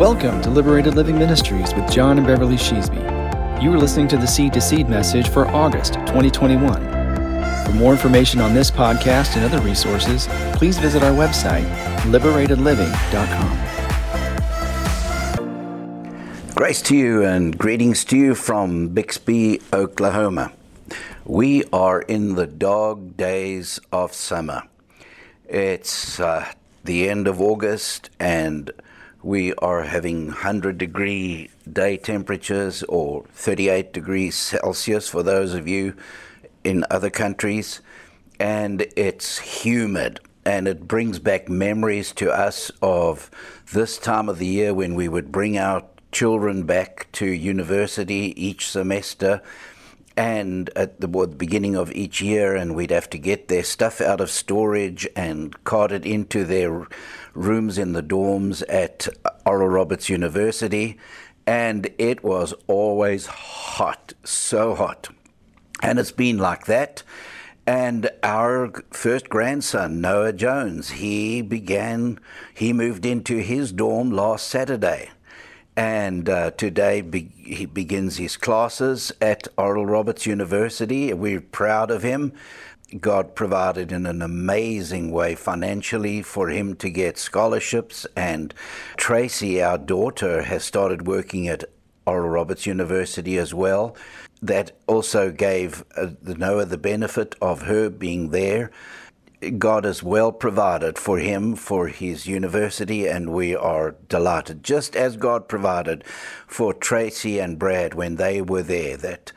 Welcome to Liberated Living Ministries with John and Beverly Sheasby. You are listening to the Seed to Seed message for August 2021. For more information on this podcast and other resources, please visit our website, liberatedliving.com. Grace to you and greetings to you from Bixby, Oklahoma. We are in the dog days of summer. It's uh, the end of August and we are having 100 degree day temperatures or 38 degrees Celsius for those of you in other countries, and it's humid. And it brings back memories to us of this time of the year when we would bring our children back to university each semester and at the, the, beginning of each year, and we'd have to get their stuff out of storage and cart it into their rooms in the dorms at Oral Roberts University. And it was always hot, so hot. And it's been like that. And our first grandson, Noah Jones, he began, he moved into his dorm last Saturday and uh, today be- he begins his classes at Oral Roberts University. We're proud of him. God provided in an amazing way financially for him to get scholarships. And Tracy, our daughter, has started working at Oral Roberts University as well. That also gave uh, Noah the benefit of her being there. God has well provided for him for his university, and we are delighted, just as God provided for Tracy and Brad when they were there, that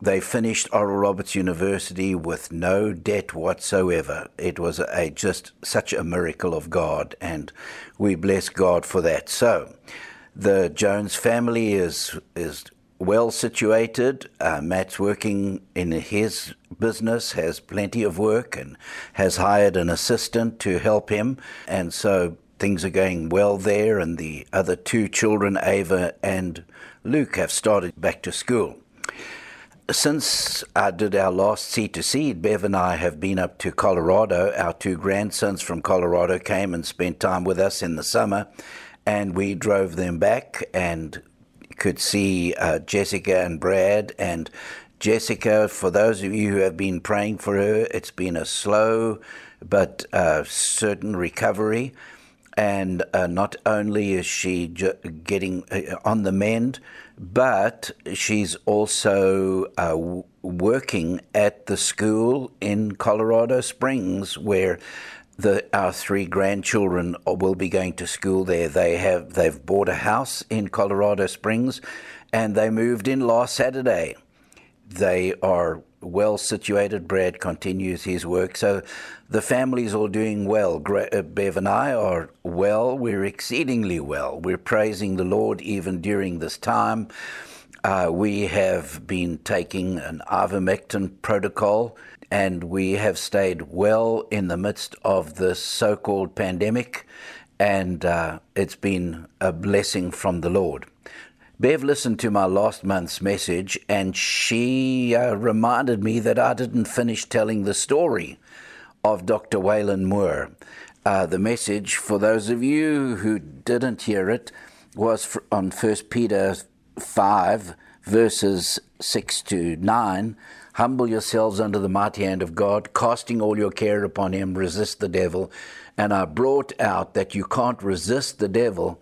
they finished Oral Roberts University with no debt whatsoever. It was a, just such a miracle of God, and we bless God for that. So, the Jones family is is well situated. Uh, Matt's working in his business, has plenty of work, and has hired an assistant to help him. And so things are going well there. And the other two children, Ava and Luke, have started back to school. Since I did our last Seed to Seed, Bev and I have been up to Colorado. Our two grandsons from Colorado came and spent time with us in the summer, and we drove them back and could see uh, Jessica and Brad. And Jessica, for those of you who have been praying for her, it's been a slow but uh, certain recovery. And uh, not only is she getting uh, on the mend, but she's also uh, working at the school in Colorado Springs where the, our three grandchildren will be going to school there. They have they've bought a house in Colorado Springs, and they moved in last Saturday. They are well situated. Brad continues his work, so the family's all doing well. Uh, Bev and I are well. We're exceedingly well. We're praising the Lord even during this time. Uh, we have been taking an ivermectin protocol and we have stayed well in the midst of this so called pandemic, and uh, it's been a blessing from the Lord. Bev listened to my last month's message, and she uh, reminded me that I didn't finish telling the story of Dr. Waylon Moore. Uh, the message, for those of you who didn't hear it, was on 1 Peter 5, verses 6 to 9 Humble yourselves under the mighty hand of God, casting all your care upon him, resist the devil. And I brought out that you can't resist the devil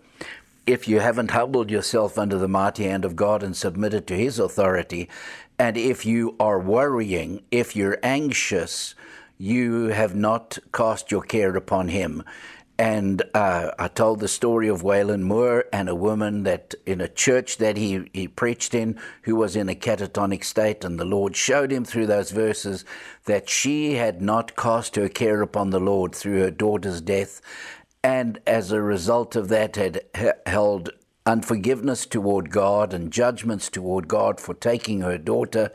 if you haven't humbled yourself under the mighty hand of God and submitted to his authority. And if you are worrying, if you're anxious, you have not cast your care upon him. And uh, I told the story of Waylon Moore and a woman that in a church that he, he preached in who was in a catatonic state. And the Lord showed him through those verses that she had not cast her care upon the Lord through her daughter's death. And as a result of that, had held unforgiveness toward God and judgments toward God for taking her daughter.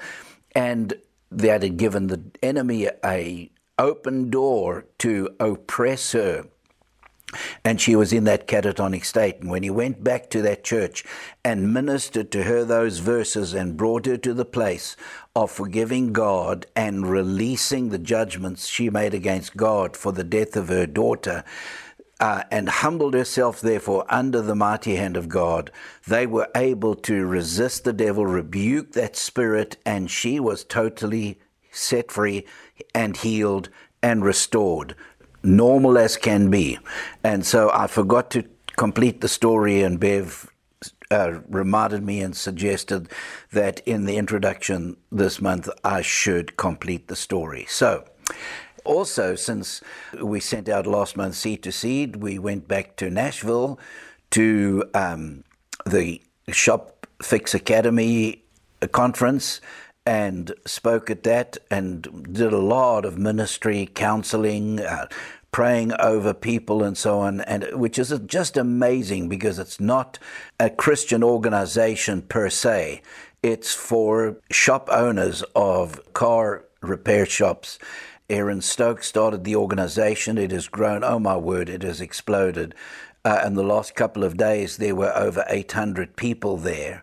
And that had given the enemy a open door to oppress her and she was in that catatonic state. And when he went back to that church and ministered to her those verses and brought her to the place of forgiving God and releasing the judgments she made against God for the death of her daughter, uh, and humbled herself, therefore, under the mighty hand of God, they were able to resist the devil, rebuke that spirit, and she was totally set free and healed and restored, normal as can be. And so I forgot to complete the story, and Bev uh, reminded me and suggested that in the introduction this month I should complete the story. So, also, since we sent out last month Seed to Seed, we went back to Nashville to um, the Shop Fix Academy conference and spoke at that and did a lot of ministry, counseling, uh, praying over people and so on, and which is just amazing because it's not a Christian organization per se. It's for shop owners of car repair shops Aaron Stokes started the organization. It has grown. Oh my word, it has exploded. Uh, in the last couple of days, there were over 800 people there.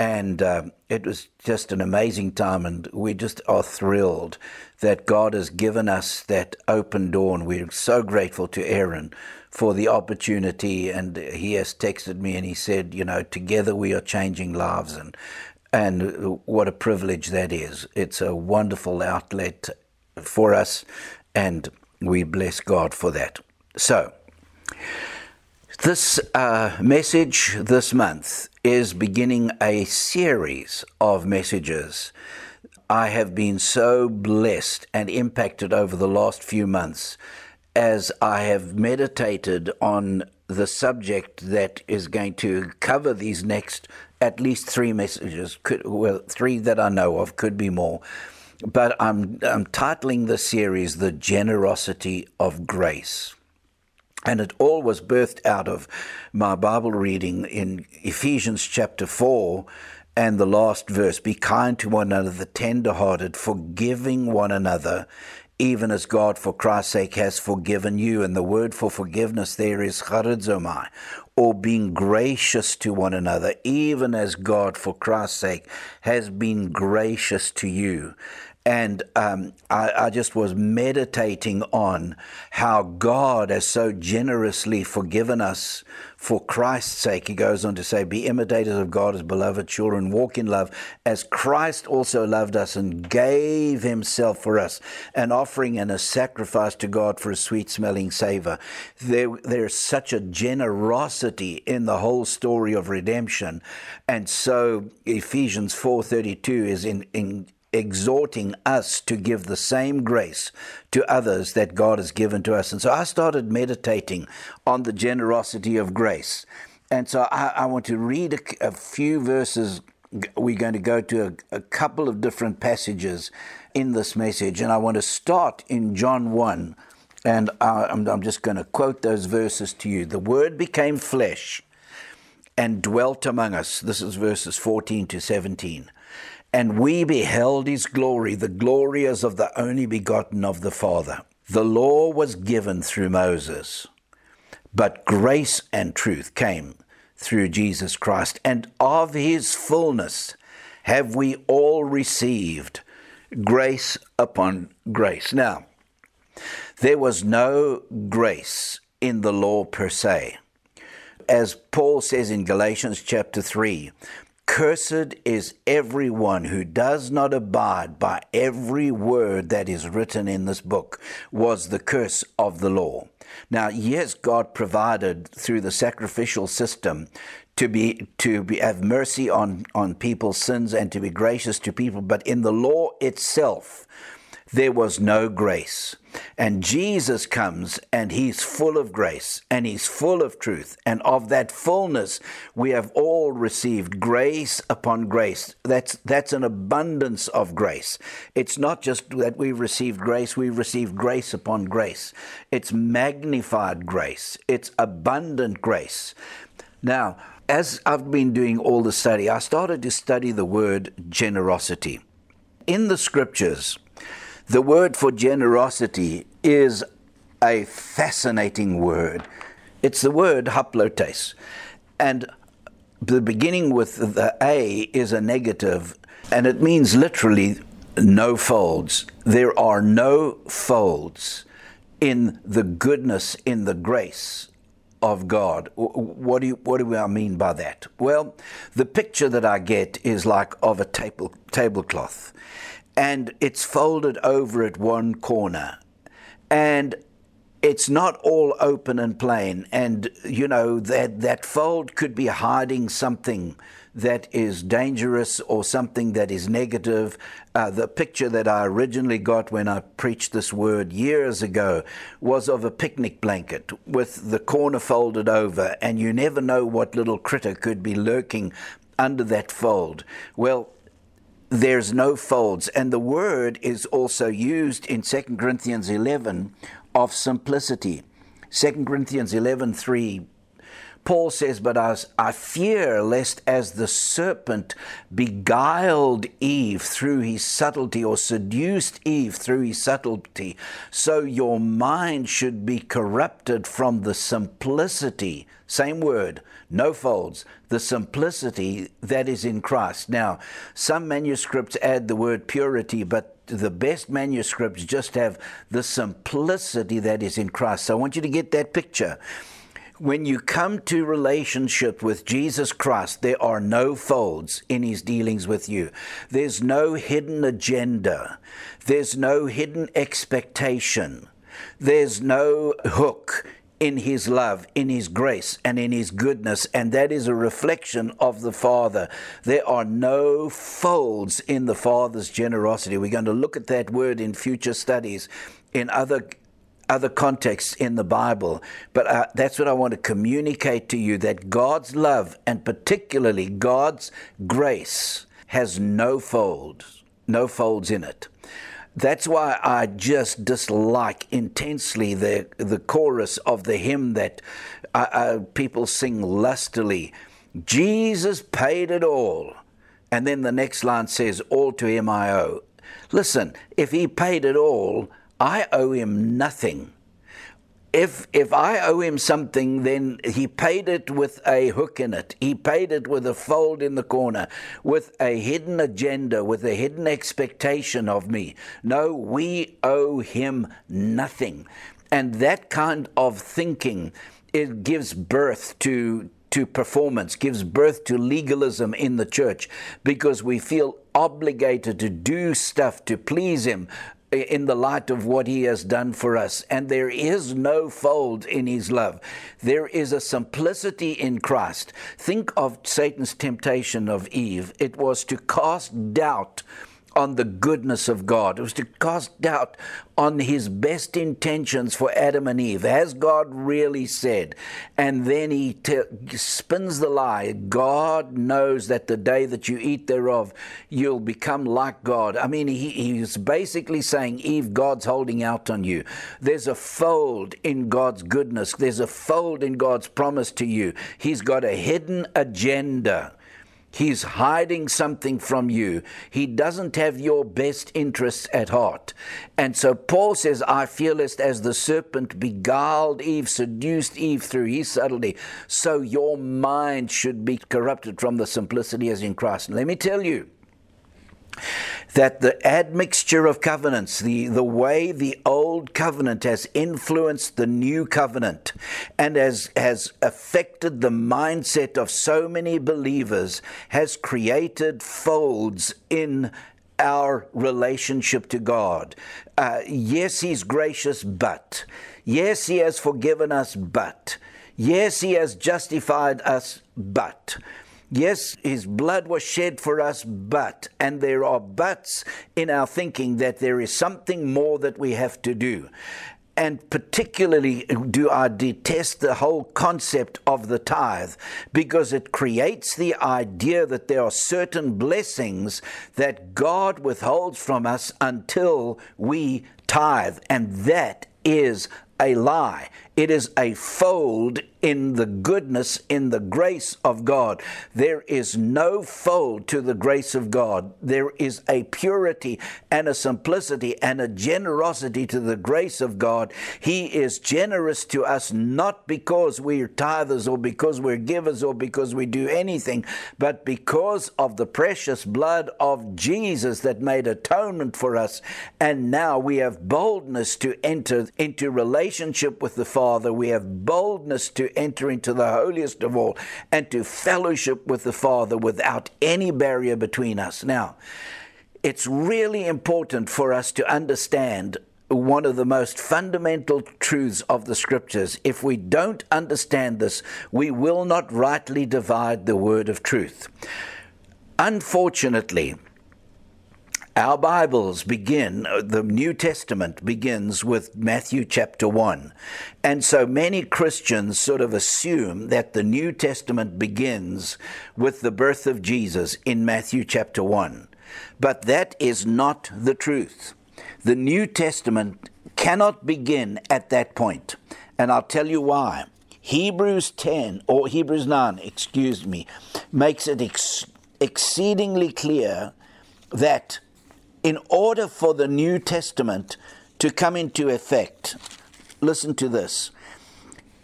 And um, it was just an amazing time. And we just are thrilled that God has given us that open door. And we're so grateful to Aaron for the opportunity. And he has texted me and he said, you know, together we are changing lives. And and what a privilege that is. It's a wonderful outlet for us, and we bless God for that. So, this uh, message this month is beginning a series of messages. I have been so blessed and impacted over the last few months as I have meditated on the subject that is going to cover these next at least three messages, could, well, three that I know of, could be more but I'm, I'm titling the series The Generosity of Grace. And it all was birthed out of my Bible reading in Ephesians chapter 4 and the last verse Be kind to one another, the tender hearted, forgiving one another, even as God for Christ's sake has forgiven you. And the word for forgiveness there is charizomai, or being gracious to one another, even as God for Christ's sake has been gracious to you. And um, I, I, just was meditating on how God has so generously forgiven us for Christ's sake. He goes on to say, Be imitators of God as beloved children, walk in love, as Christ also loved us and gave himself for us, an offering and a sacrifice to God for a sweet smelling savor. There, there's such a generosity in the whole story of redemption. And so Ephesians 4.32 is in, in exhorting us to give the same grace to others that God has given to us. And so I started meditating on the generosity of grace. And so I, I want to read a, a, few verses. We're going to go to a, a couple of different passages in this message. And I want to start in John 1. And I, I'm, I'm just going to quote those verses to you. The Word became flesh and dwelt among us. This is verses 14 to 17. And we beheld his glory, the glory as of the only begotten of the Father. The law was given through Moses, but grace and truth came through Jesus Christ. And of his fullness have we all received grace upon grace. Now, there was no grace in the law per se. As Paul says in Galatians chapter 3, Cursed is everyone who does not abide by every word that is written in this book, was the curse of the law. Now, yes, God provided through the sacrificial system to be to be have mercy on, on people's sins and to be gracious to people, but in the law itself, there was no grace. And Jesus comes and he's full of grace and he's full of truth. And of that fullness, we have all received grace upon grace. That's, that's an abundance of grace. It's not just that we've received grace, we've received grace upon grace. It's magnified grace, it's abundant grace. Now, as I've been doing all the study, I started to study the word generosity. In the scriptures, the word for generosity is a fascinating word. It's the word haplotes. And the beginning with the A is a negative, and it means literally no folds. There are no folds in the goodness, in the grace of God. What do, you, what do I mean by that? Well, the picture that I get is like of a table, tablecloth, and it's folded over at one corner. And it's not all open and plain. And, you know, that, that fold could be hiding something that is dangerous or something that is negative. Uh, the picture that I originally got when I preached this word years ago was of a picnic blanket with the corner folded over, and you never know what little critter could be lurking under that fold. Well, there's no folds. And the word is also used in 2 Corinthians 11 of simplicity. 2 Corinthians 11 3 Paul says, But as I fear lest as the serpent beguiled Eve through his subtlety, or seduced Eve through his subtlety, so your mind should be corrupted from the simplicity, same word, no folds, the simplicity that is in Christ. Now, some manuscripts add the word purity, but the best manuscripts just have the simplicity that is in Christ. So I want you to get that picture when you come to relationship with Jesus Christ, there are no folds in his dealings with you. There's no hidden agenda. There's no hidden expectation. There's no hook in his love, in his grace, and in his goodness, and that is a reflection of the Father. There are no folds in the Father's generosity. We're going to look at that word in future studies in other other contexts in the Bible, but uh, that's what I want to communicate to you that God's love and particularly God's grace has no folds, no folds in it. That's why I just dislike intensely the the chorus of the hymn that uh, uh, people sing lustily. Jesus paid it all, and then the next line says, "All to Him I owe." Listen, if He paid it all, I owe him nothing. If, if I owe him something, then he paid it with a hook in it. He paid it with a fold in the corner, with a hidden agenda, with a hidden expectation of me. No, we owe him nothing. And that kind of thinking, it gives birth to, to performance, gives birth to legalism in the church because we feel obligated to do stuff to please Him in the light of what he has done for us. And there is no fold in his love. There is a simplicity in Christ. Think of Satan's temptation of Eve. It was to cast doubt on the goodness of God. It was to cast doubt on his best intentions for Adam and Eve. Has God really said? And then he te- spins the lie. God knows that the day that you eat thereof, you'll become like God. I mean, he, he's basically saying, Eve, God's holding out on you. There's a fold in God's goodness, there's a fold in God's promise to you. He's got a hidden agenda. He's hiding something from you. He doesn't have your best interests at heart. And so Paul says, I fearless as the serpent beguiled Eve, seduced Eve through his subtlety. So your mind should be corrupted from the simplicity as in Christ. And let me tell you, that the admixture of covenants, the, the way the old covenant has influenced the new covenant and has, has affected the mindset of so many believers, has created folds in our relationship to God. Uh, yes, He's gracious, but. Yes, He has forgiven us, but. Yes, He has justified us, but. Yes, his blood was shed for us, but, and there are buts in our thinking that there is something more that we have to do. And particularly do I detest the whole concept of the tithe because it creates the idea that there are certain blessings that God withholds from us until we tithe. And that is a lie. It is a fold in the goodness, in the grace of God. There is no fold to the grace of God. There is a purity and a simplicity and a generosity to the grace of God. He is generous to us not because we're tithers or because we're givers or because we do anything, but because of the precious blood of Jesus that made atonement for us. And now we have boldness to enter into relationship with the Father. We have boldness to enter into the holiest of all and to fellowship with the Father without any barrier between us. Now, it's really important for us to understand one of the most fundamental truths of the scriptures. If we don't understand this, we will not rightly divide the word of truth. Unfortunately, our Bibles begin, uh, the New Testament begins with Matthew chapter 1. And so many Christians sort of assume that the New Testament begins with the birth of Jesus in Matthew chapter 1. But that is not the truth. The New Testament cannot begin at that point. And I'll tell you why. Hebrews 10, or Hebrews 9, excuse me, makes it ex- exceedingly clear that in order for the New Testament to come into effect, listen to this.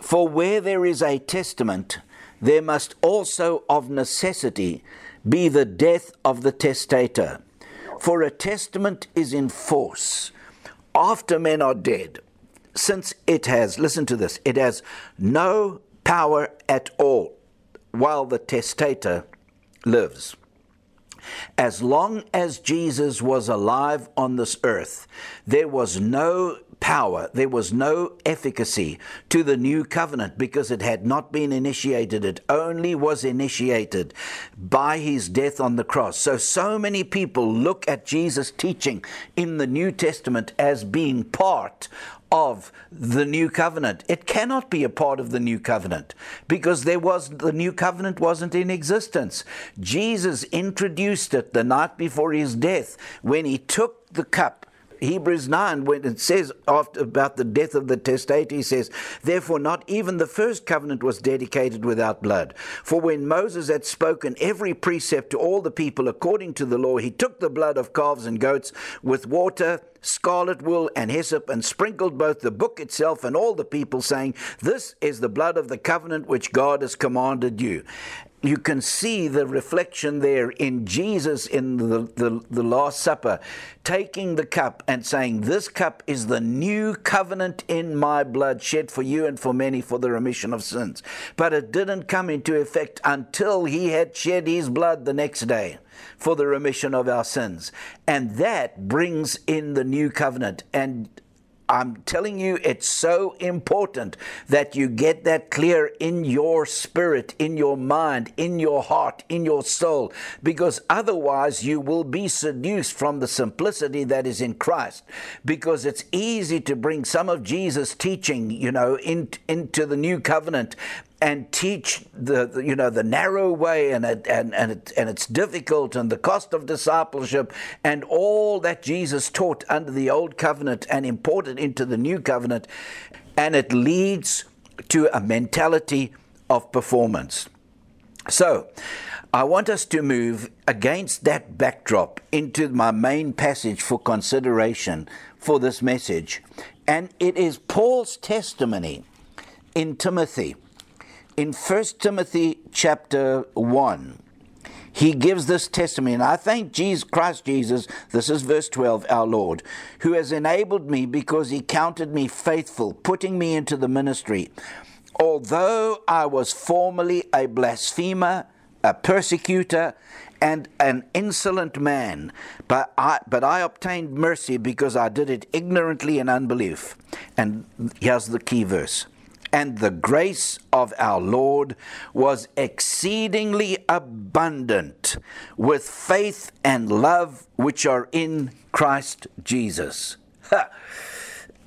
For where there is a testament, there must also of necessity be the death of the testator. For a testament is in force after men are dead, since it has, listen to this, it has no power at all while the testator lives. As long as Jesus was alive on this earth, there was no power, there was no efficacy to the new covenant because it had not been initiated. It only was initiated by his death on the cross. So, so many people look at Jesus' teaching in the New Testament as being part of the new covenant. It cannot be a part of the new covenant because there was the new covenant wasn't in existence. Jesus introduced it the night before his death when he took the cup Hebrews 9, when it says after, about the death of the testator, he says, Therefore, not even the first covenant was dedicated without blood. For when Moses had spoken every precept to all the people according to the law, he took the blood of calves and goats with water scarlet wool and hyssop, and sprinkled both the book itself and all the people, saying, This is the blood of the covenant which God has commanded you you can see the reflection there in Jesus in the, the, the, Last Supper, taking the cup and saying, This cup is the new covenant in my blood, shed for you and for many for the remission of sins. But it didn't come into effect until he had shed his blood the next day for the remission of our sins. And that brings in the new covenant. And I'm telling you, it's so important that you get that clear in your spirit, in your mind, in your heart, in your soul, because otherwise you will be seduced from the simplicity that is in Christ. Because it's easy to bring some of Jesus' teaching, you know, in, into the new covenant and teach the, you know the narrow way and it, and and it, and it's difficult and the cost of discipleship and all that Jesus taught under the old covenant and imported into the new covenant. And it leads to a mentality of performance. So I want us to move against that backdrop into my main passage for consideration for this message. And it is Paul's testimony in Timothy in 1 Timothy chapter 1, he gives this testimony, and I thank Jesus, Christ Jesus, this is verse 12, our Lord, who has enabled me because he counted me faithful, putting me into the ministry. Although I was formerly a blasphemer, a persecutor, and an insolent man, but I, but I obtained mercy because I did it ignorantly in unbelief. And here's the key verse and the grace of our Lord was exceedingly abundant with faith and love which are in Christ Jesus.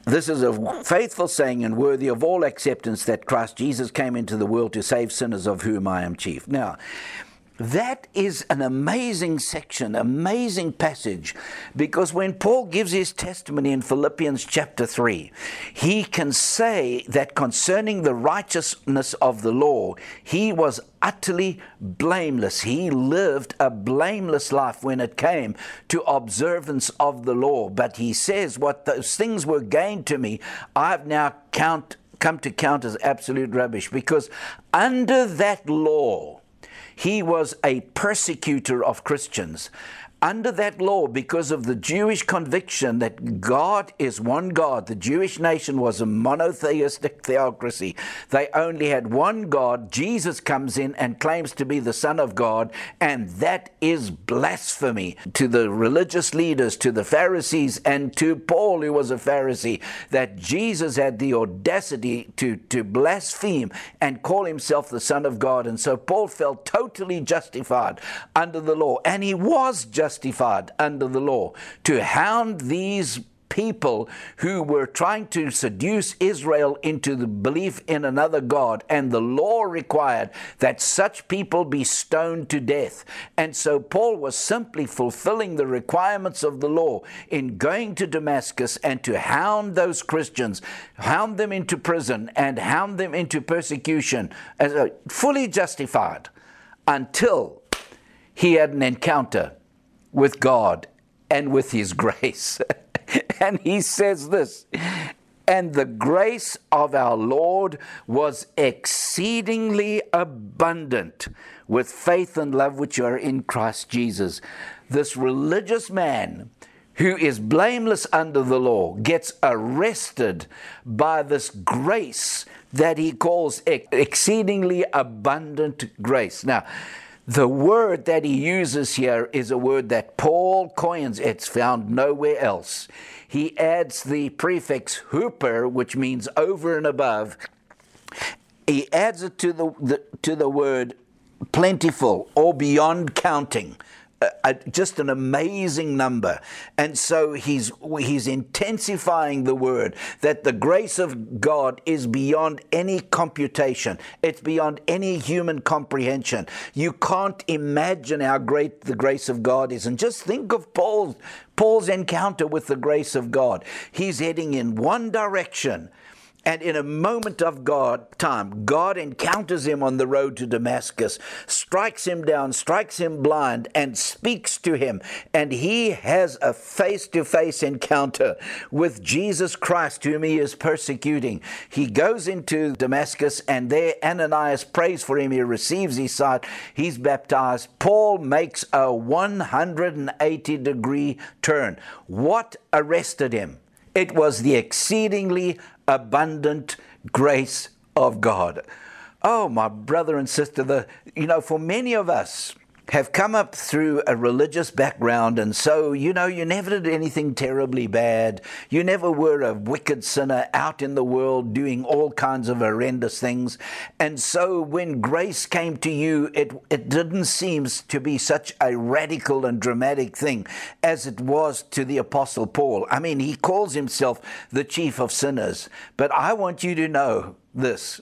This is a faithful saying and worthy of all acceptance that Christ Jesus came into the world to save sinners, of whom I am chief. Now, that is an amazing section, amazing passage, because when Paul gives his testimony in Philippians chapter 3, he can say that concerning the righteousness of the law, he was utterly blameless. He lived a blameless life when it came to observance of the law. But he says, What those things were gained to me, I've now count, come to count as absolute rubbish, because under that law, he was a persecutor of Christians. Under that law, because of the Jewish conviction that God is one God, the Jewish nation was a monotheistic theocracy. They only had one God. Jesus comes in and claims to be the Son of God, and that is blasphemy to the religious leaders, to the Pharisees, and to Paul, who was a Pharisee, that Jesus had the audacity to, to blaspheme and call himself the Son of God. And so Paul felt totally justified under the law, and he was justified justified under the law to hound these people who were trying to seduce Israel into the belief in another God, and the law required that such people be stoned to death. And so Paul was simply fulfilling the requirements of the law in going to Damascus and to hound those Christians, hound them into prison, and hound them into persecution, as a, fully justified until he had an encounter with God and with His grace. and he says this and the grace of our Lord was exceedingly abundant with faith and love which are in Christ Jesus. This religious man who is blameless under the law gets arrested by this grace that he calls exceedingly abundant grace. Now, the word that he uses here is a word that Paul coins, it's found nowhere else. He adds the prefix huper, which means over and above. He adds it to the, the to the word plentiful or beyond counting just an amazing number. And so he's, he's intensifying the word that the grace of God is beyond any computation, it's beyond any human comprehension. You can't imagine how great the grace of God is. And just think of Paul's, Paul's encounter with the grace of God. He's heading in one direction and in a moment of God time, God encounters him on the road to Damascus, strikes him down, strikes him blind, and speaks to him. And he has a face to face encounter with Jesus Christ, whom he is persecuting. He goes into Damascus, and there Ananias prays for him. He receives his sight. He's baptized. Paul makes a 180 degree turn. What arrested him? It was the exceedingly abundant grace of God. Oh, my brother and sister, the, you know, for many of us, have come up through a religious background, and so, you know, you never did anything terribly bad. You never were a wicked sinner out in the world doing all kinds of horrendous things. And so, when grace came to you, it, it didn't seem to be such a radical and dramatic thing as it was to the Apostle Paul. I mean, he calls himself the chief of sinners. But I want you to know this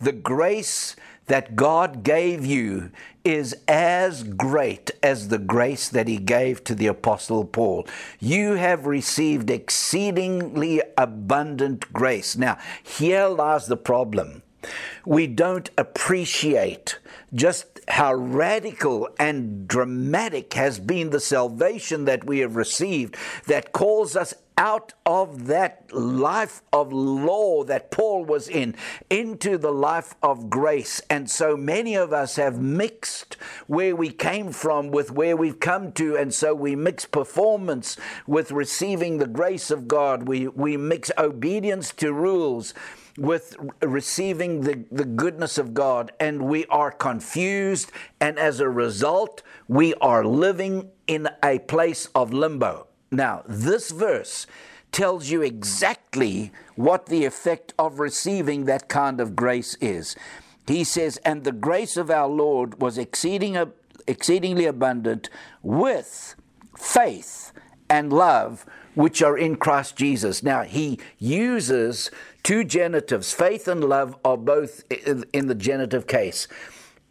the grace that God gave you is as great as the grace that He gave to the Apostle Paul. You have received exceedingly abundant grace. Now, here lies the problem. We don't appreciate just how radical and dramatic has been the salvation that we have received that calls us out of that life of law that Paul was in into the life of grace. And so many of us have mixed where we came from with where we've come to. And so we mix performance with receiving the grace of God. We, we mix obedience to rules with receiving the, the goodness of God, and we are confused, and as a result, we are living in a place of limbo. Now, this verse tells you exactly what the effect of receiving that kind of grace is. He says, And the grace of our Lord was exceeding, exceedingly abundant with faith and love which are in Christ Jesus. Now, he uses two genitives. Faith and love are both in the genitive case.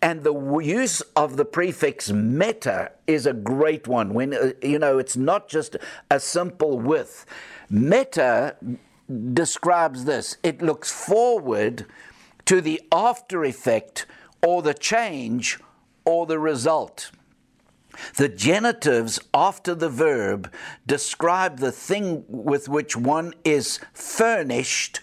And the use of the prefix meta is a great one. When, uh, you know, it's not just a simple with. Meta describes this it looks forward to the after effect or the change or the result. The genitives after the verb describe the thing with which one is furnished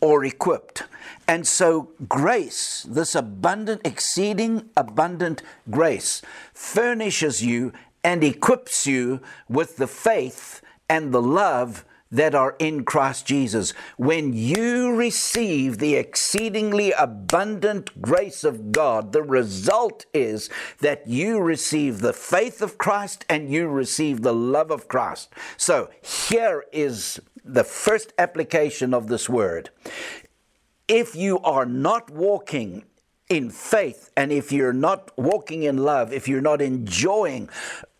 or equipped. And so, grace, this abundant, exceeding abundant grace, furnishes you and equips you with the faith and the love that are in Christ Jesus. When you receive the exceedingly abundant grace of God, the result is that you receive the faith of Christ and you receive the love of Christ. So here is the first application of this word. If you are not walking in faith and if you're not walking in love, if you're not enjoying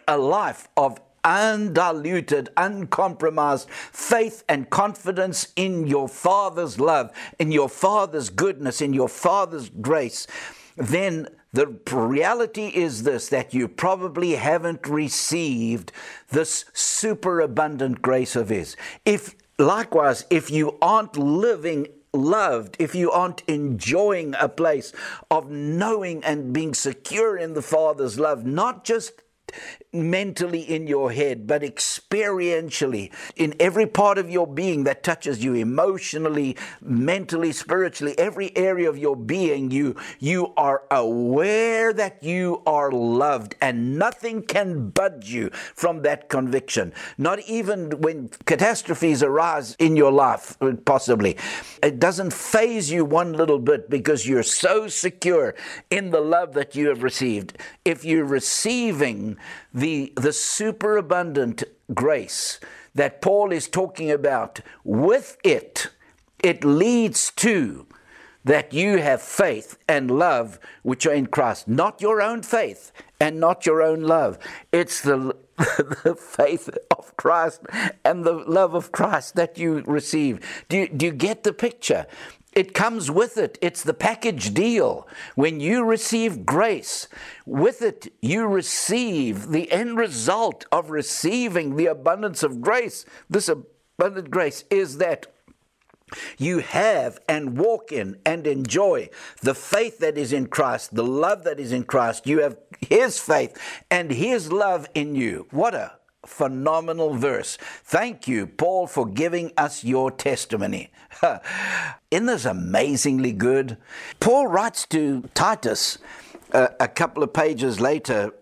a life of undiluted, uncompromised faith and confidence in your Father's love, in your Father's goodness, in your Father's grace, then the reality is this that you probably haven't received this superabundant grace of His. If likewise, if you aren't living loved, if you aren't enjoying a place of knowing and being secure in the Father's love, not just mentally in your head, but experientially in every part of your being that touches you emotionally, mentally, spiritually, every area of your being, you, you are aware that you are loved and nothing can budge you from that conviction. Not even when catastrophes arise in your life, possibly. It doesn't faze you one little bit because you're so secure in the love that you have received. If you're receiving the, the superabundant grace that Paul is talking about, with it, it leads to that you have faith and love which are in Christ, not your own faith and not your own love. It's the, the faith of Christ and the love of Christ that you receive. Do you, do you get the picture? It comes with it. It's the package deal. When you receive grace, with it you receive the end result of receiving the abundance of grace. This abundant grace is that you have and walk in and enjoy the faith that is in Christ, the love that is in Christ. You have His faith and His love in you. What a phenomenal verse. Thank you, Paul, for giving us your testimony. Isn't this amazingly good? Paul writes to Titus uh, a couple of pages later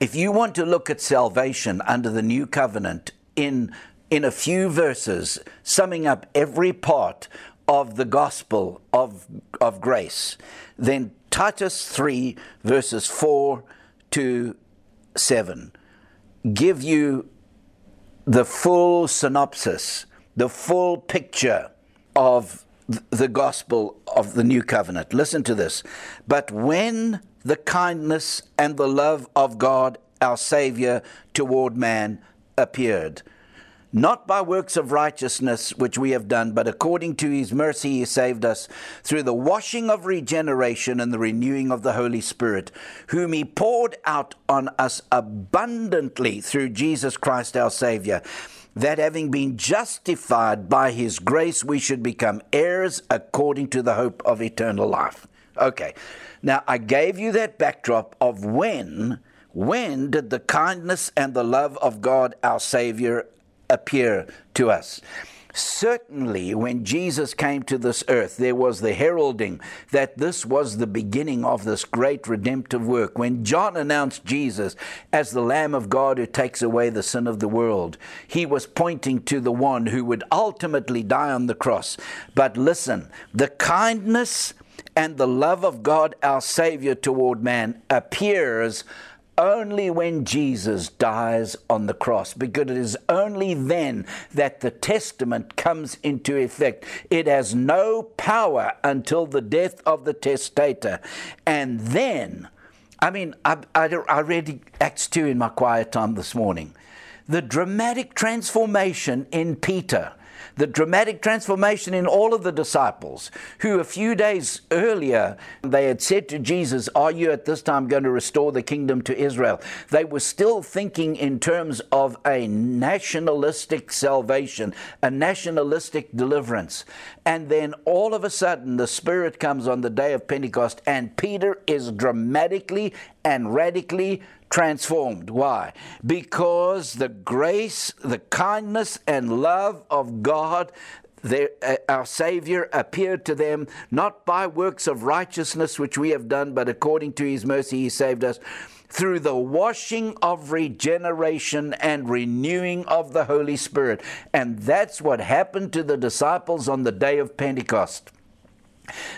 if you want to look at salvation under the new covenant in, in a few verses, summing up every part of the gospel of, of grace, then Titus 3, verses 4 to 7 give you the full synopsis, the full picture of the gospel of the new covenant. Listen to this. But when the kindness and the love of God, our Savior, toward man appeared, not by works of righteousness which we have done, but according to his mercy he saved us through the washing of regeneration and the renewing of the Holy Spirit, whom he poured out on us abundantly through Jesus Christ our Savior, that having been justified by his grace, we should become heirs according to the hope of eternal life. Okay, now I gave you that backdrop of when. When did the kindness and the love of God our Savior appear to us. Certainly, when Jesus came to this earth, there was the heralding that this was the beginning of this great redemptive work. When John announced Jesus as the Lamb of God who takes away the sin of the world, he was pointing to the one who would ultimately die on the cross. But listen, the kindness and the love of God, our Savior, toward man appears only when Jesus dies on the cross, because it is only then that the testament comes into effect. It has no power until the death of the testator. And then, I mean, I, I, I read Acts 2 in my quiet time this morning. The dramatic transformation in Peter the dramatic transformation in all of the disciples who a few days earlier they had said to Jesus, Are you at this time going to restore the kingdom to Israel? They were still thinking in terms of a nationalistic salvation, a nationalistic deliverance. And then all of a sudden the Spirit comes on the day of Pentecost, and Peter is dramatically and radically transformed. Why? Because the grace, the kindness, and love of God their, uh, our Savior appeared to them not by works of righteousness which we have done, but according to his mercy he saved us through the washing of regeneration and renewing of the Holy Spirit. And that's what happened to the disciples on the day of Pentecost.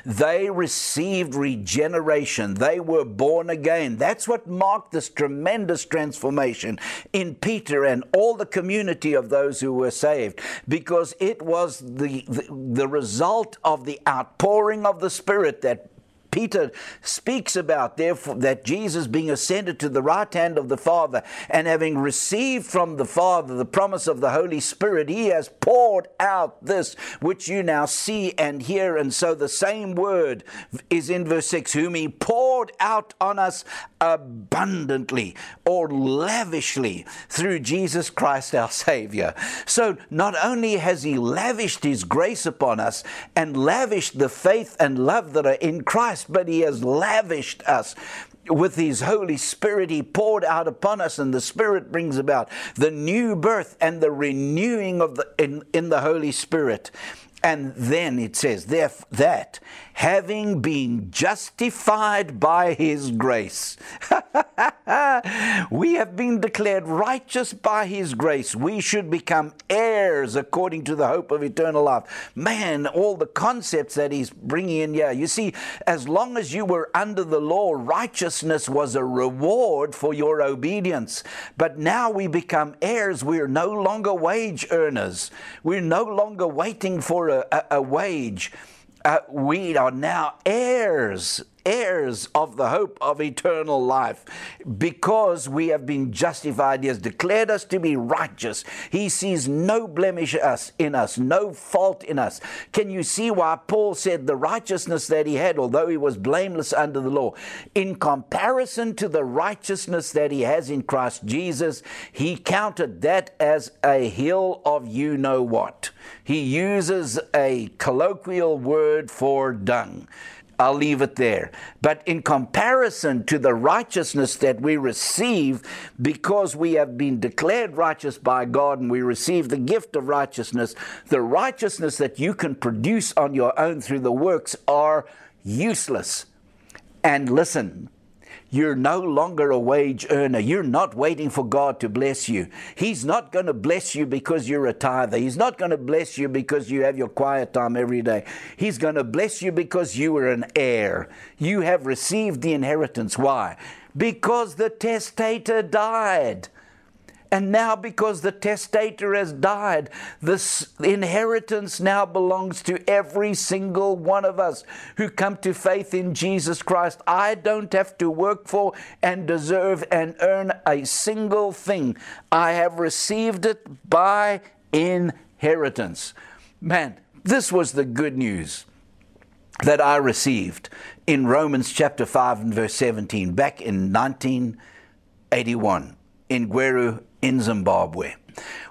They received regeneration. They were born again. That's what marked this tremendous transformation in Peter and all the community of those who were saved because it was the, the, the result of the outpouring of the Spirit that Peter speaks about, therefore, that Jesus being ascended to the right hand of the Father and having received from the Father the promise of the Holy Spirit, he has poured out this which you now see and hear. And so the same word is in verse 6 whom he poured out on us abundantly or lavishly through Jesus Christ our Savior. So not only has he lavished his grace upon us and lavished the faith and love that are in Christ, but He has lavished us with His Holy Spirit, He poured out upon us, and the Spirit brings about the new birth and the renewing of the in, in the Holy Spirit. And then it says that having been justified by his grace, we have been declared righteous by his grace. We should become heirs according to the hope of eternal life. Man, all the concepts that he's bringing in here. You see, as long as you were under the law, righteousness was a reward for your obedience. But now we become heirs. We're no longer wage earners. We're no longer waiting for a, a, wage. Uh, we are now heirs heirs of the hope of eternal life. Because we have been justified, He has declared us to be righteous. He sees no blemish us in us, no fault in us. Can you see why Paul said the righteousness that he had, although he was blameless under the law, in comparison to the righteousness that he has in Christ Jesus, he counted that as a hill of you know what. He uses a colloquial word for dung. I'll leave it there. But in comparison to the righteousness that we receive because we have been declared righteous by God and we receive the gift of righteousness, the righteousness that you can produce on your own through the works are useless. And listen, you're no longer a wage earner. You're not waiting for God to bless you. He's not going to bless you because you're a tither. He's not going to bless you because you have your quiet time every day. He's going to bless you because you are an heir. You have received the inheritance. Why? Because the testator died. And now, because the testator has died, this inheritance now belongs to every single one of us who come to faith in Jesus Christ. I don't have to work for and deserve and earn a single thing. I have received it by inheritance. Man, this was the good news that I received in Romans chapter 5 and verse 17 back in 1981 in Gweru, in Zimbabwe.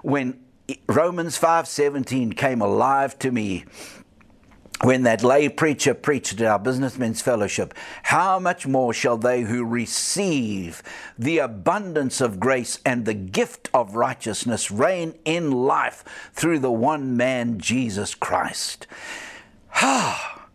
When Romans 5:17 came alive to me, when that lay preacher preached at our businessmen's fellowship, how much more shall they who receive the abundance of grace and the gift of righteousness reign in life through the one man, Jesus Christ? Ha! Ah,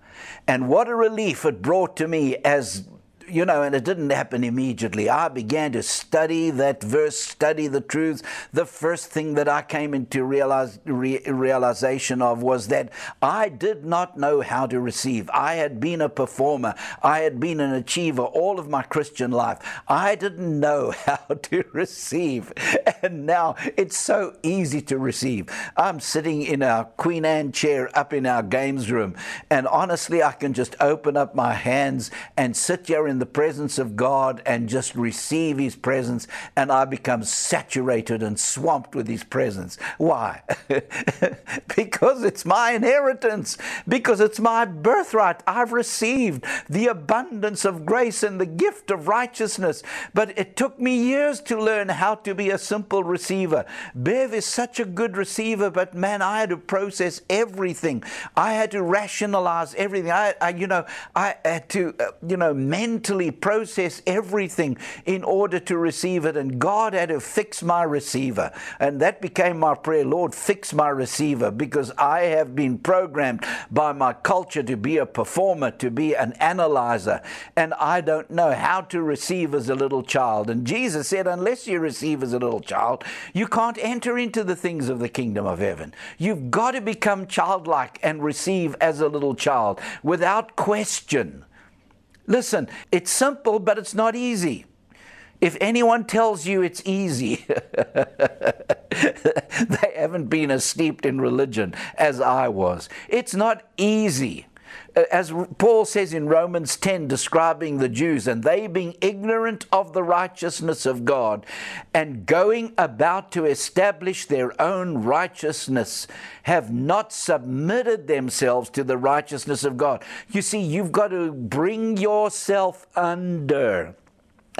and what a relief it brought to me as you know, and it didn't happen immediately. I began to study that verse, study the truths. The first thing that I came into realize, re, realization of was that I did not know how to receive. I had been a performer, I had been an achiever all of my Christian life. I didn't know how to receive. And now it's so easy to receive. I'm sitting in our Queen Anne chair up in our games room, and honestly, I can just open up my hands and sit here in in the presence of God and just receive His presence, and I become saturated and swamped with His presence. Why? because it's my inheritance, because it's my birthright. I've received the abundance of grace and the gift of righteousness, but it took me years to learn how to be a simple receiver. Bev is such a good receiver, but man, I had to process everything. I had to rationalize everything. I, I you know, I had to, uh, you know, mentally mentally process everything in order to receive it. And God had to fix my receiver. And that became my prayer Lord, fix my receiver because I have been programmed by my culture to be a performer, to be an analyzer. And I don't know how to receive as a little child. And Jesus said, unless you receive as a little child, you can't enter into the things of the kingdom of heaven. You've got to become childlike and receive as a little child without question. Listen, it's simple, but it's not easy. If anyone tells you it's easy, they haven't been as steeped in religion as I was. It's not easy as Paul says in Romans 10, describing the Jews, and they being ignorant of the righteousness of God and going about to establish their own righteousness, have not submitted themselves to the righteousness of God. You see, you've got to bring yourself under.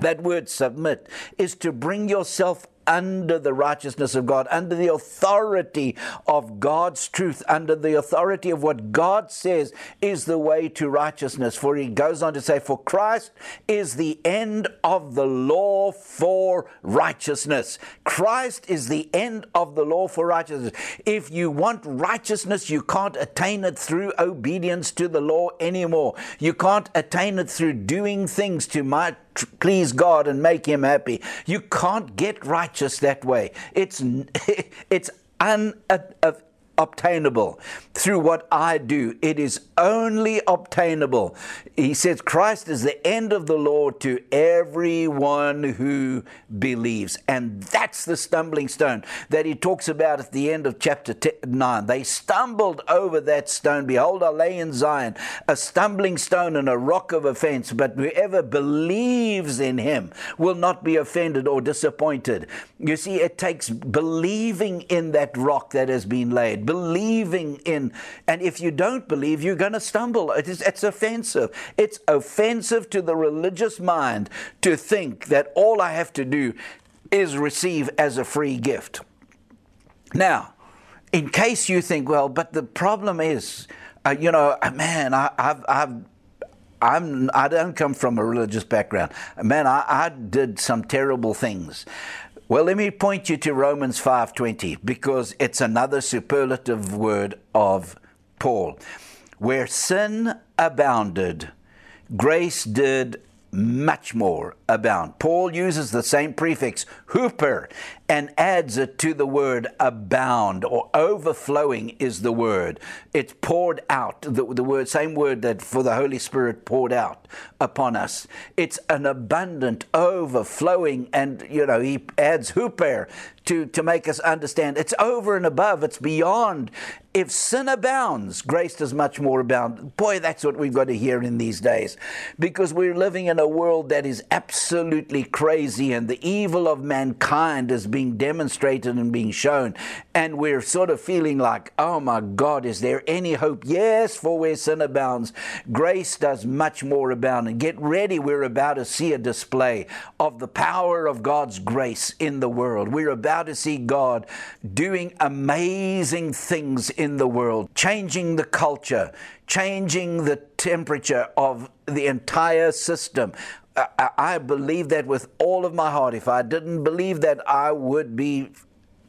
That word submit is to bring yourself under the righteousness of God, under the authority of God's truth, under the authority of what God says is the way to righteousness. For he goes on to say, For Christ is the end of the law for righteousness. Christ is the end of the law for righteousness. If you want righteousness, you can't attain it through obedience to the law anymore. You can't attain it through doing things to my please God and make him happy. You can't get righteous that way. It's it's un, uh, obtainable through what I do. It is only obtainable. He says Christ is the end of the law to everyone who believes. And that's the stumbling stone that he talks about at the end of chapter 9. They stumbled over that stone. Behold, I lay in Zion a stumbling stone and a rock of offense, but whoever believes in him will not be offended or disappointed. You see, it takes believing in that rock that has been laid believing in. And if you don't believe, you're going to stumble. It is, it's offensive. It's offensive to the religious mind to think that all I have to do is receive as a free gift. Now, in case you think, well, but the problem is, uh, you know, man, I, have I've I'm, I don't come from a religious background. Man, I, I did some terrible things. Well, let me point you to Romans 5:20 because it's another superlative word of Paul. Where sin abounded, grace did much more abound. Paul uses the same prefix, huper, and adds it to the word abound or overflowing is the word. It's poured out, the, the word, same word that for the Holy Spirit poured out upon us. It's an abundant, overflowing, and you know, he adds huper to, to make us understand it's over and above, it's beyond. If sin abounds, grace does much more abound. Boy, that's what we've got to hear in these days because we're living in a world that is absolutely crazy and the evil of mankind is being demonstrated and being shown. And we're sort of feeling like, oh my God, is there any hope? Yes, for where sin abounds, grace does much more abound. And get ready, we're about to see a display of the power of God's grace in the world. We're about to see God doing amazing things in the world, changing the culture, changing the temperature of the entire system. I, believe that with all of my heart. If I didn't believe that, I would be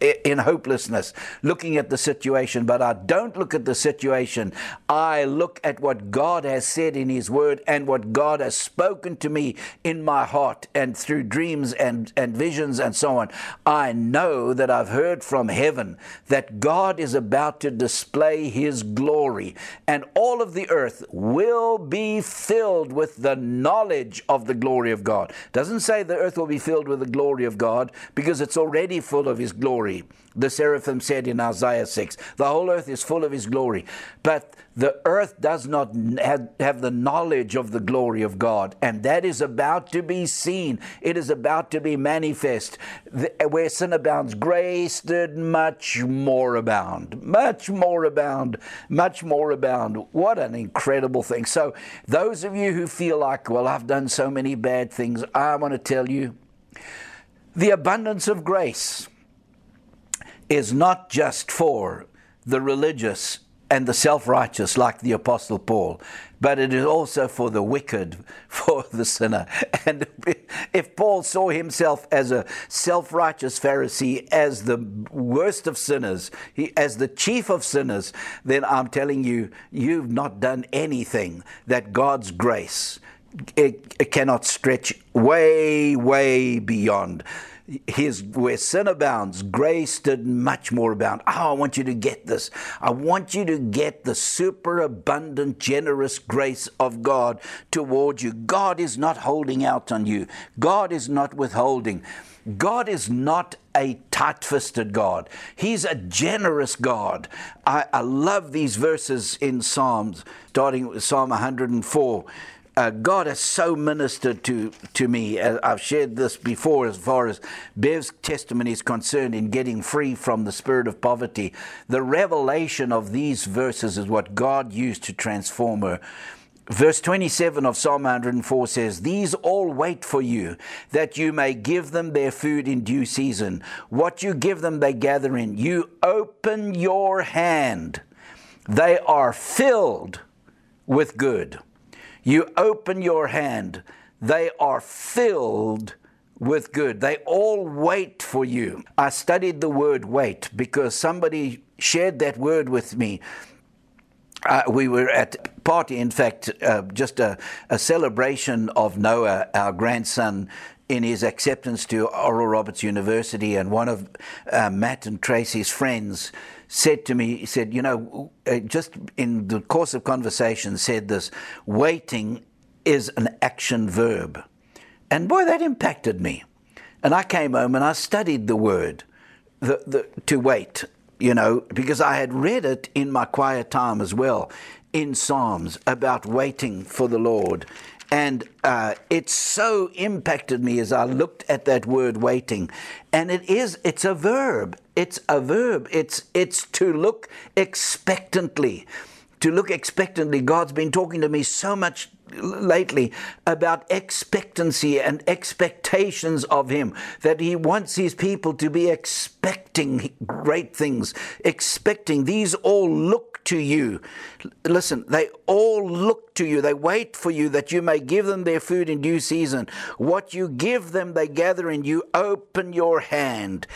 in hopelessness, looking at the situation, but I don't look at the situation. I look at what God has said in His Word and what God has spoken to me in my heart and through dreams and, and visions and so on. I know that I've heard from heaven that God is about to display His glory, and all of the earth will be filled with the knowledge of the glory of God. Doesn't say the earth will be filled with the glory of God because it's already full of His glory glory. The seraphim said in Isaiah 6, the whole earth is full of his glory. But the earth does not have, have, the knowledge of the glory of God, and that is about to be seen. It is about to be manifest. Where sin abounds, grace did much more abound. Much more abound. Much more abound. What an incredible thing. So, those of you who feel like, well, I've done so many bad things, I want to tell you the abundance of grace is not just for the religious and the self righteous, like the Apostle Paul, but it is also for the wicked, for the sinner. And if Paul saw himself as a self righteous Pharisee, as the worst of sinners, he, as the chief of sinners, then I'm telling you, you've not done anything that God's grace it, it cannot stretch way, way beyond his where sin abounds, grace did much more abound. Oh, I want you to get this. I want you to get the superabundant, generous grace of God toward you. God is not holding out on you. God is not withholding. God is not a tight fisted God. He's a generous God. I, I love these verses in Psalms, starting with Psalm 104 uh, God has so ministered to, to me. I've shared this before as far as Bev's testimony is concerned in getting free from the spirit of poverty. The revelation of these verses is what God used to transform her. Verse 27 of Psalm 104 says, These all wait for you, that you may give them their food in due season. What you give them, they gather in. You open your hand, they are filled with good. You open your hand, they are filled with good. They all wait for you. I studied the word wait because somebody shared that word with me. Uh, we were at a party, in fact, uh, just a, a, celebration of Noah, our grandson, in his acceptance to Oral Roberts University, and one of uh, Matt and Tracy's friends said to me, he said, you know, uh, just in the course of conversation, said this waiting is an action verb. And boy, that impacted me. And I came home and I studied the word the, the, to wait, you know, because I had read it in my quiet time as well in Psalms about waiting for the Lord. And uh, it so impacted me as I looked at that word waiting. And it is, it's a verb. It's a verb. It's, it's to look expectantly. To look expectantly. God's been talking to me so much lately about expectancy and expectations of Him, that He wants His people to be expecting great things, expecting. These all look to you. Listen, they all look to you. They wait for you that you may give them their food in due season. What you give them, they gather, and you open your hand,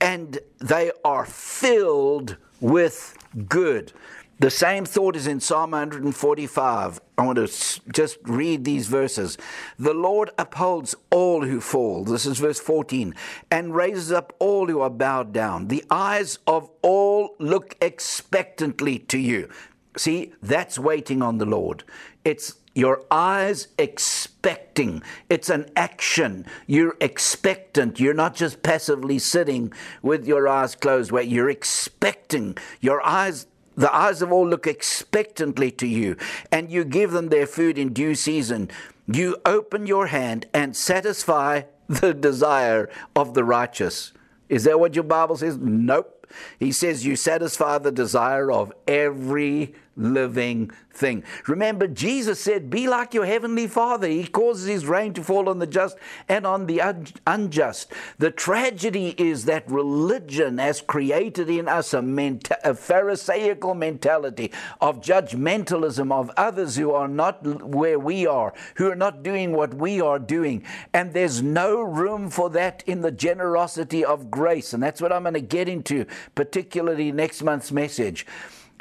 and they are filled with good. The same thought is in Psalm 145. I want to just read these verses. The Lord upholds all who fall. This is verse 14. And raises up all who are bowed down. The eyes of all look expectantly to you. See, that's waiting on the Lord. It's your eyes expecting. It's an action. You're expectant. You're not just passively sitting with your eyes closed. Where you're expecting. Your eyes the eyes of all look expectantly to you, and you give them their food in due season. You open your hand and satisfy the desire of the righteous. Is that what your Bible says? Nope. He says you satisfy the desire of every living thing. Remember, Jesus said, Be like your heavenly Father. He causes his rain to fall on the just and on the unjust. The tragedy is that religion has created in us a, menta- a Pharisaical mentality of judgmentalism of others who are not where we are, who are not doing what we are doing. And there's no room for that in the generosity of grace. And that's what I'm going to get into, particularly next month's message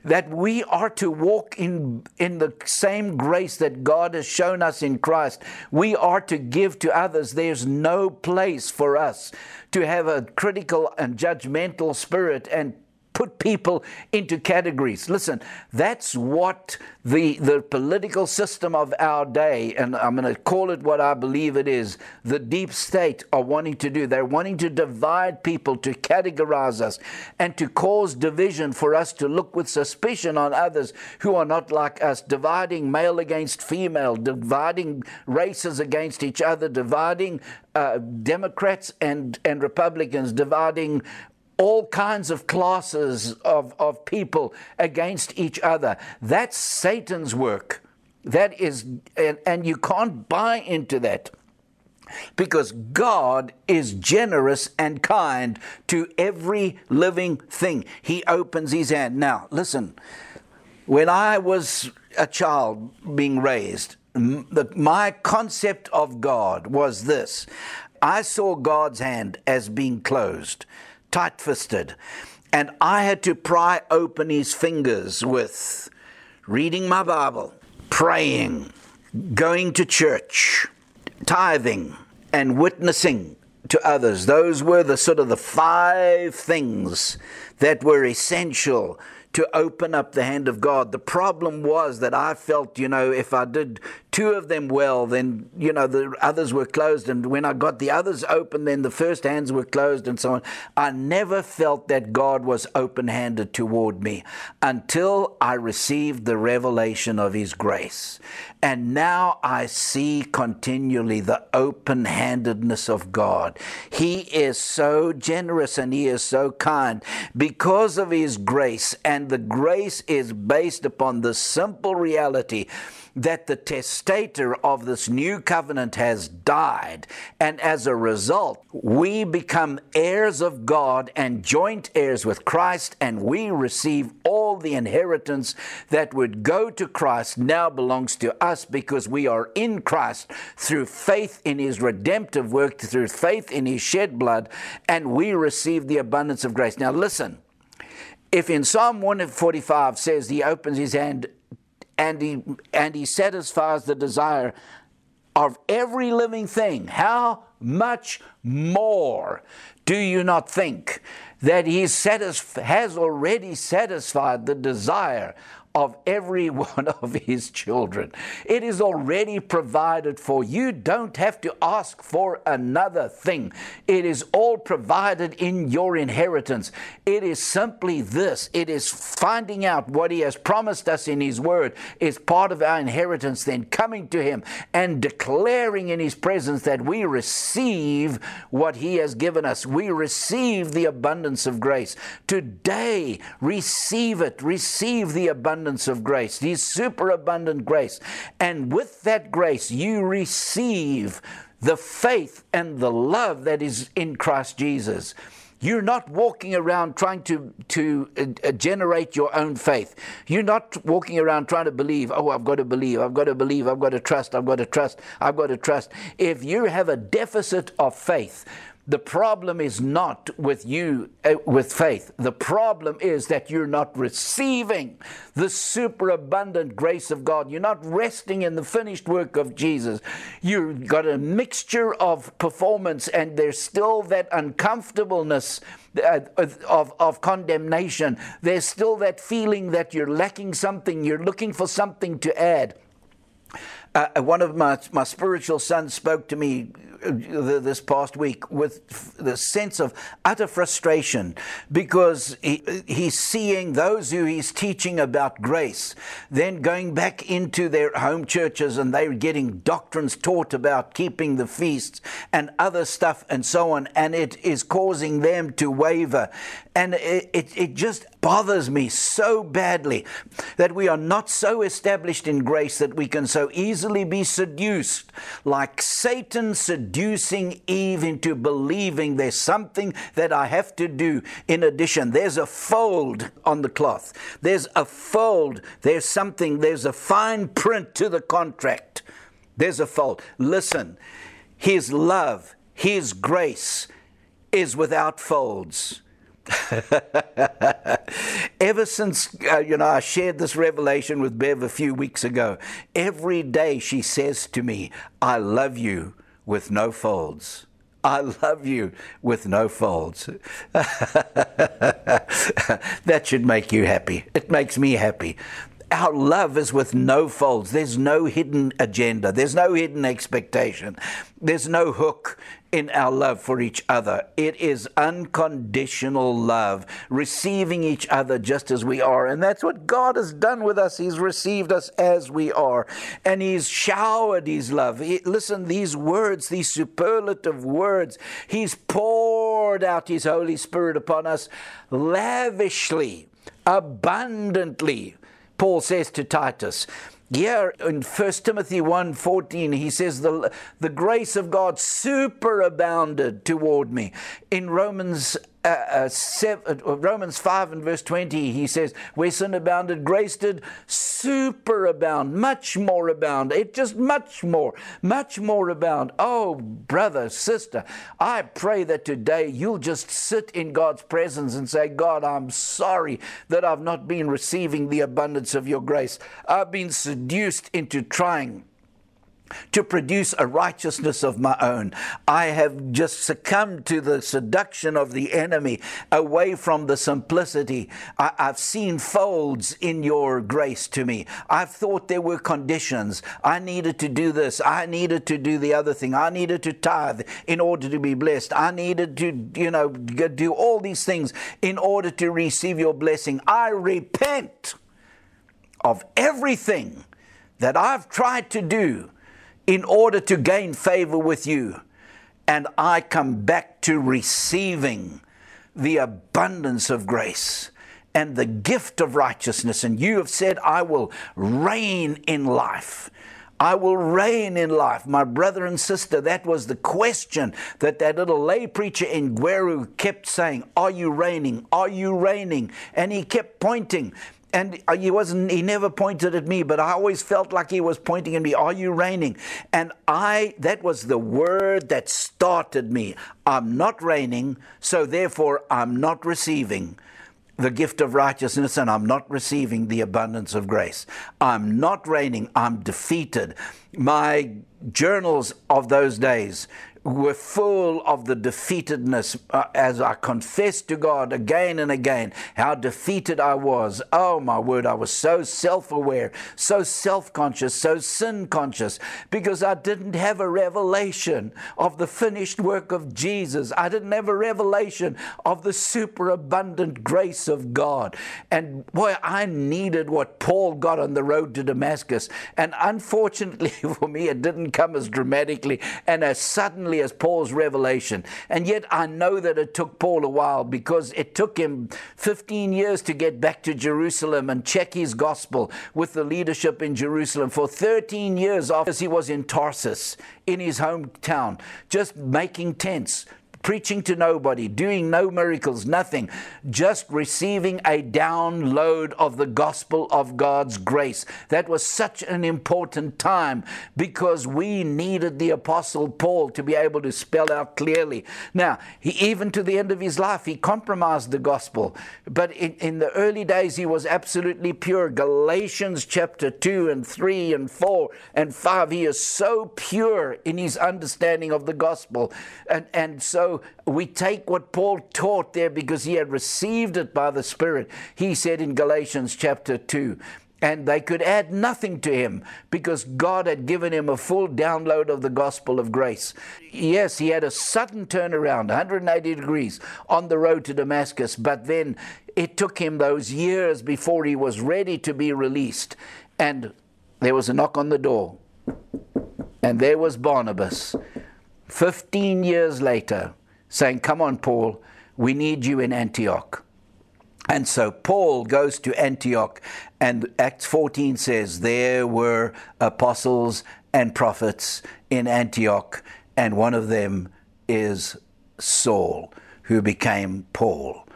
that we are to walk in, in the same grace that God has shown us in Christ. We are to give to others. There's no place for us to have a critical and judgmental spirit and put people into categories. Listen, that's what the, the political system of our day, and I'm going to call it what I believe it is, the deep state are wanting to do. They're wanting to divide people, to categorize us, and to cause division for us to look with suspicion on others who are not like us, dividing male against female, dividing races against each other, dividing uh, Democrats and, and Republicans, dividing all kinds of classes of, of people against each other. That's Satan's work. That is, and, and you can't buy into that because God is generous and kind to every living thing. He opens his hand. Now, listen, When I was a child being raised, the, my concept of God was this I saw God's hand as being closed, tight fisted, and I had to pry open his fingers with reading my Bible, praying, going to church, tithing, and witnessing to others. Those were the sort of the five things that were essential to open up the hand of God. The problem was that I felt, you know, if I did two of them well, then, you know, the others were closed. And when I got the others open, then the first hands were closed and so on. I never felt that God was open handed toward me until I received the revelation of His grace. And now I see continually the open handedness of God. He is so generous and He is so kind because of His grace. And the grace is based upon the simple reality that the testator of this new covenant has died. And as a result, we become heirs of God and joint heirs with Christ, and we receive all the inheritance that would go to Christ now belongs to us because we are in Christ through faith in his redemptive work, through faith in his shed blood, and we receive the abundance of grace. Now, listen. If in Psalm 145 says he opens his hand and he, and he satisfies the desire of every living thing. How much more do you not think that he satisf- has already satisfied the desire of every one of his children. It is already provided for. You don't have to ask for another thing. It is all provided in your inheritance. It is simply this it is finding out what he has promised us in his word is part of our inheritance, then coming to him and declaring in his presence that we receive what he has given us. We receive the abundance of grace. Today, receive it. Receive the abundance abundance of grace, His superabundant grace. And with that grace, you receive the faith and the love that is in Christ Jesus. You're not walking around trying to, to uh, generate your own faith. You're not walking around trying to believe, oh, I've got to believe, I've got to believe, I've got to trust, I've got to trust, I've got to trust. If you have a deficit of faith, the problem is not with you uh, with faith. The problem is that you're not receiving the superabundant grace of God. You're not resting in the finished work of Jesus. You've got a mixture of performance, and there's still that uncomfortableness uh, of, of condemnation. There's still that feeling that you're lacking something, you're looking for something to add. Uh, one of my, my spiritual sons spoke to me this past week with the sense of utter frustration because he, he's seeing those who he's teaching about grace then going back into their home churches and they're getting doctrines taught about keeping the feasts and other stuff and so on, and it is causing them to waver. And it, it, it just bothers me so badly that we are not so established in grace that we can so easily be seduced, like Satan seducing Eve into believing there's something that I have to do in addition. There's a fold on the cloth, there's a fold, there's something, there's a fine print to the contract. There's a fold. Listen, His love, His grace is without folds. Ever since, uh, you know, I shared this revelation with Bev a few weeks ago, every day she says to me, I love you with no folds. I love you with no folds. that should make you happy. It makes me happy our love is with no folds. There's no hidden agenda. There's no hidden expectation. There's no hook in our love for each other. It is unconditional love, receiving each other just as we are. And that's what God has done with us. He's received us as we are. And He's showered His love. He, listen, these words, these superlative words, He's poured out His Holy Spirit upon us lavishly, abundantly Paul says to Titus. Here in 1 Timothy 1:14 he says the the grace of God superabounded toward me. In Romans uh, uh, seven, uh, Romans 5 and verse 20, he says, Where sin abounded, grace did superabound, much more abound. It just much more, much more abound. Oh, brother, sister, I pray that today you'll just sit in God's presence and say, God, I'm sorry that I've not been receiving the abundance of your grace. I've been seduced into trying to produce a righteousness of my own. I have just succumbed to the seduction of the enemy away from the simplicity. I, have seen folds in your grace to me. I've thought there were conditions. I needed to do this. I needed to do the other thing. I needed to tithe in order to be blessed. I needed to, you know, do all these things in order to receive your blessing. I repent of everything that I've tried to do in order to gain favor with you. And I come back to receiving the abundance of grace and the gift of righteousness. And you have said, I will reign in life. I will reign in life. My brother and sister, that was the question that that little lay preacher in Gweru kept saying, Are you reigning? Are you reigning? And he kept pointing and uh, he wasn't he never pointed at me but i always felt like he was pointing at me are you reigning and i that was the word that started me i'm not reigning so therefore i'm not receiving the gift of righteousness and I'm not receiving the abundance of grace. I'm not reigning, I'm defeated. My journals of those days were full of the defeatedness uh, as I confessed to God again and again how defeated I was. Oh, my word, I was so self aware, so self conscious, so sin conscious because I didn't have a revelation of the finished work of Jesus. I didn't have a revelation of the superabundant grace of God. And boy, I needed what Paul got on the road to Damascus. And unfortunately for me, it didn't come as dramatically and as suddenly as Paul's revelation. And yet I know that it took Paul a while because it took him 15 years to get back to Jerusalem and check his gospel with the leadership in Jerusalem. For 13 years after he was in Tarsus, in his hometown, just making tents, preaching to nobody, doing no miracles, nothing, just receiving a download of the gospel of God's grace. That was such an important time because we needed the Apostle Paul to be able to spell out clearly. Now, he, even to the end of his life, he compromised the gospel, but in, in the early days, he was absolutely pure. Galatians chapter 2 and 3 and 4 and 5, he is so pure in his understanding of the gospel. And, and so we take what Paul taught there because he had received it by the Spirit. He said in Galatians chapter 2, and they could add nothing to him because God had given him a full download of the gospel of grace. Yes, he had a sudden turnaround, 180 degrees, on the road to Damascus, but then it took him those years before he was ready to be released. And there was a knock on the door, and there was Barnabas. 15 years later, saying, Come on, Paul, we need you in Antioch. And so Paul goes to Antioch, and Acts 14 says, There were apostles and prophets in Antioch, and one of them is Saul, who became Paul.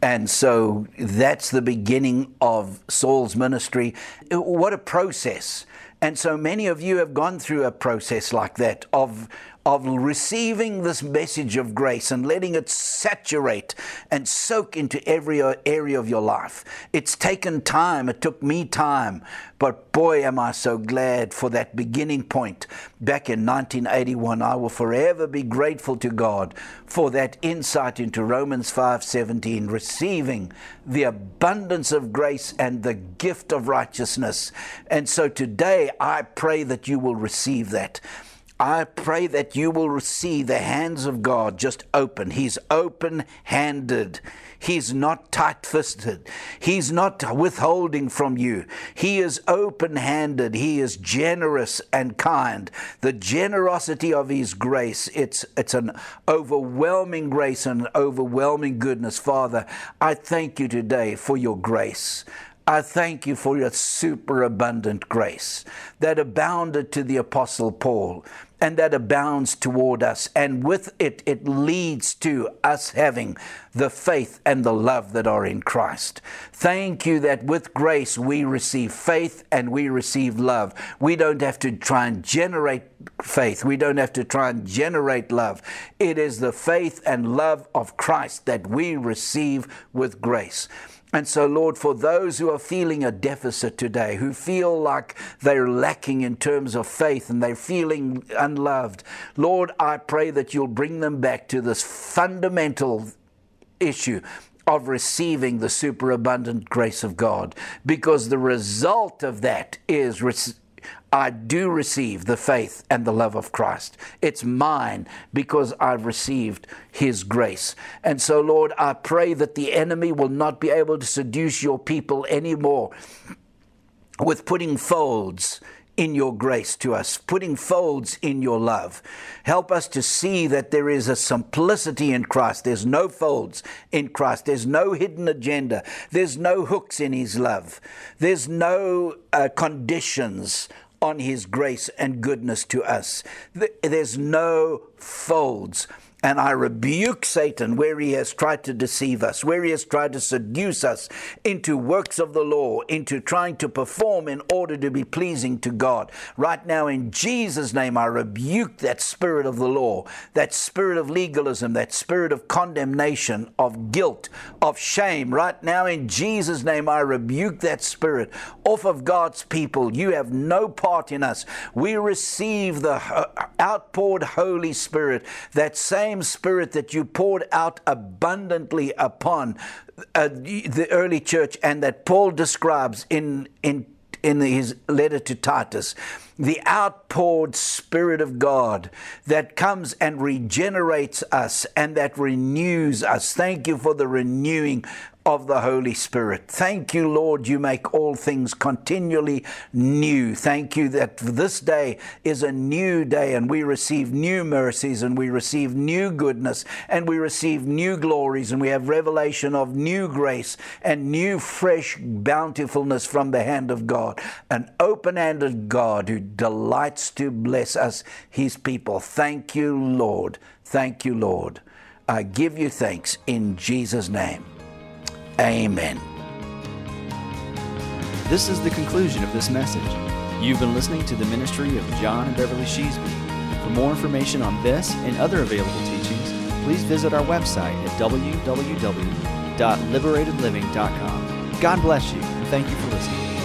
And so that's the beginning of Saul's ministry. What a process. And so many of you have gone through a process like that of of receiving this message of grace and letting it saturate and soak into every area of your life. It's taken time, it took me time, but boy, am I so glad for that beginning point back in 1981. I will forever be grateful to God for that insight into Romans 5:17, receiving the abundance of grace and the gift of righteousness. And so today I pray that you will receive that. I pray that you will see the hands of God just open. He's open handed. He's not tight fisted. He's not withholding from you. He is open handed. He is generous and kind. The generosity of His grace, it's, it's an overwhelming grace and an overwhelming goodness. Father, I thank you today for your grace. I thank you for your superabundant grace that abounded to the Apostle Paul and that abounds toward us. And with it, it leads to us having the faith and the love that are in Christ. Thank you that with grace we receive faith and we receive love. We don't have to try and generate faith, we don't have to try and generate love. It is the faith and love of Christ that we receive with grace. And so, Lord, for those who are feeling a deficit today, who feel like they're lacking in terms of faith and they're feeling unloved, Lord, I pray that you'll bring them back to this fundamental issue of receiving the superabundant grace of God, because the result of that is I do receive the faith and the love of Christ. It's mine because I've received His grace. And so, Lord, I pray that the enemy will not be able to seduce your people anymore with putting folds in your grace to us, putting folds in your love. Help us to see that there is a simplicity in Christ. There's no folds in Christ. There's no hidden agenda. There's no hooks in His love. There's no uh, conditions on His grace and goodness to us. There's no folds. And I rebuke Satan where he has tried to deceive us, where he has tried to seduce us into works of the law, into trying to perform in order to be pleasing to God. Right now, in Jesus' name, I rebuke that spirit of the law, that spirit of legalism, that spirit of condemnation, of guilt, of shame. Right now, in Jesus' name, I rebuke that spirit off of God's people. You have no part in us. We receive the uh, outpoured Holy Spirit, that same same Spirit that you poured out abundantly upon uh, the early church and that Paul describes in, in, in his letter to Titus the outpoured Spirit of God that comes and regenerates us and that renews us. Thank you for the renewing of the Holy Spirit. Thank you, Lord, you make all things continually new. Thank you that this day is a new day and we receive new mercies and we receive new goodness and we receive new glories and we have revelation of new grace and new fresh bountifulness from the hand of God. An open handed God who delights to bless us, his people. Thank you, Lord. Thank you, Lord. I give you thanks in Jesus' name. Amen. This is the conclusion of this message. You've been listening to the ministry of John and Beverly Sheasby. For more information on this and other available teachings, please visit our website at www.liberatedliving.com. God bless you, and thank you for listening.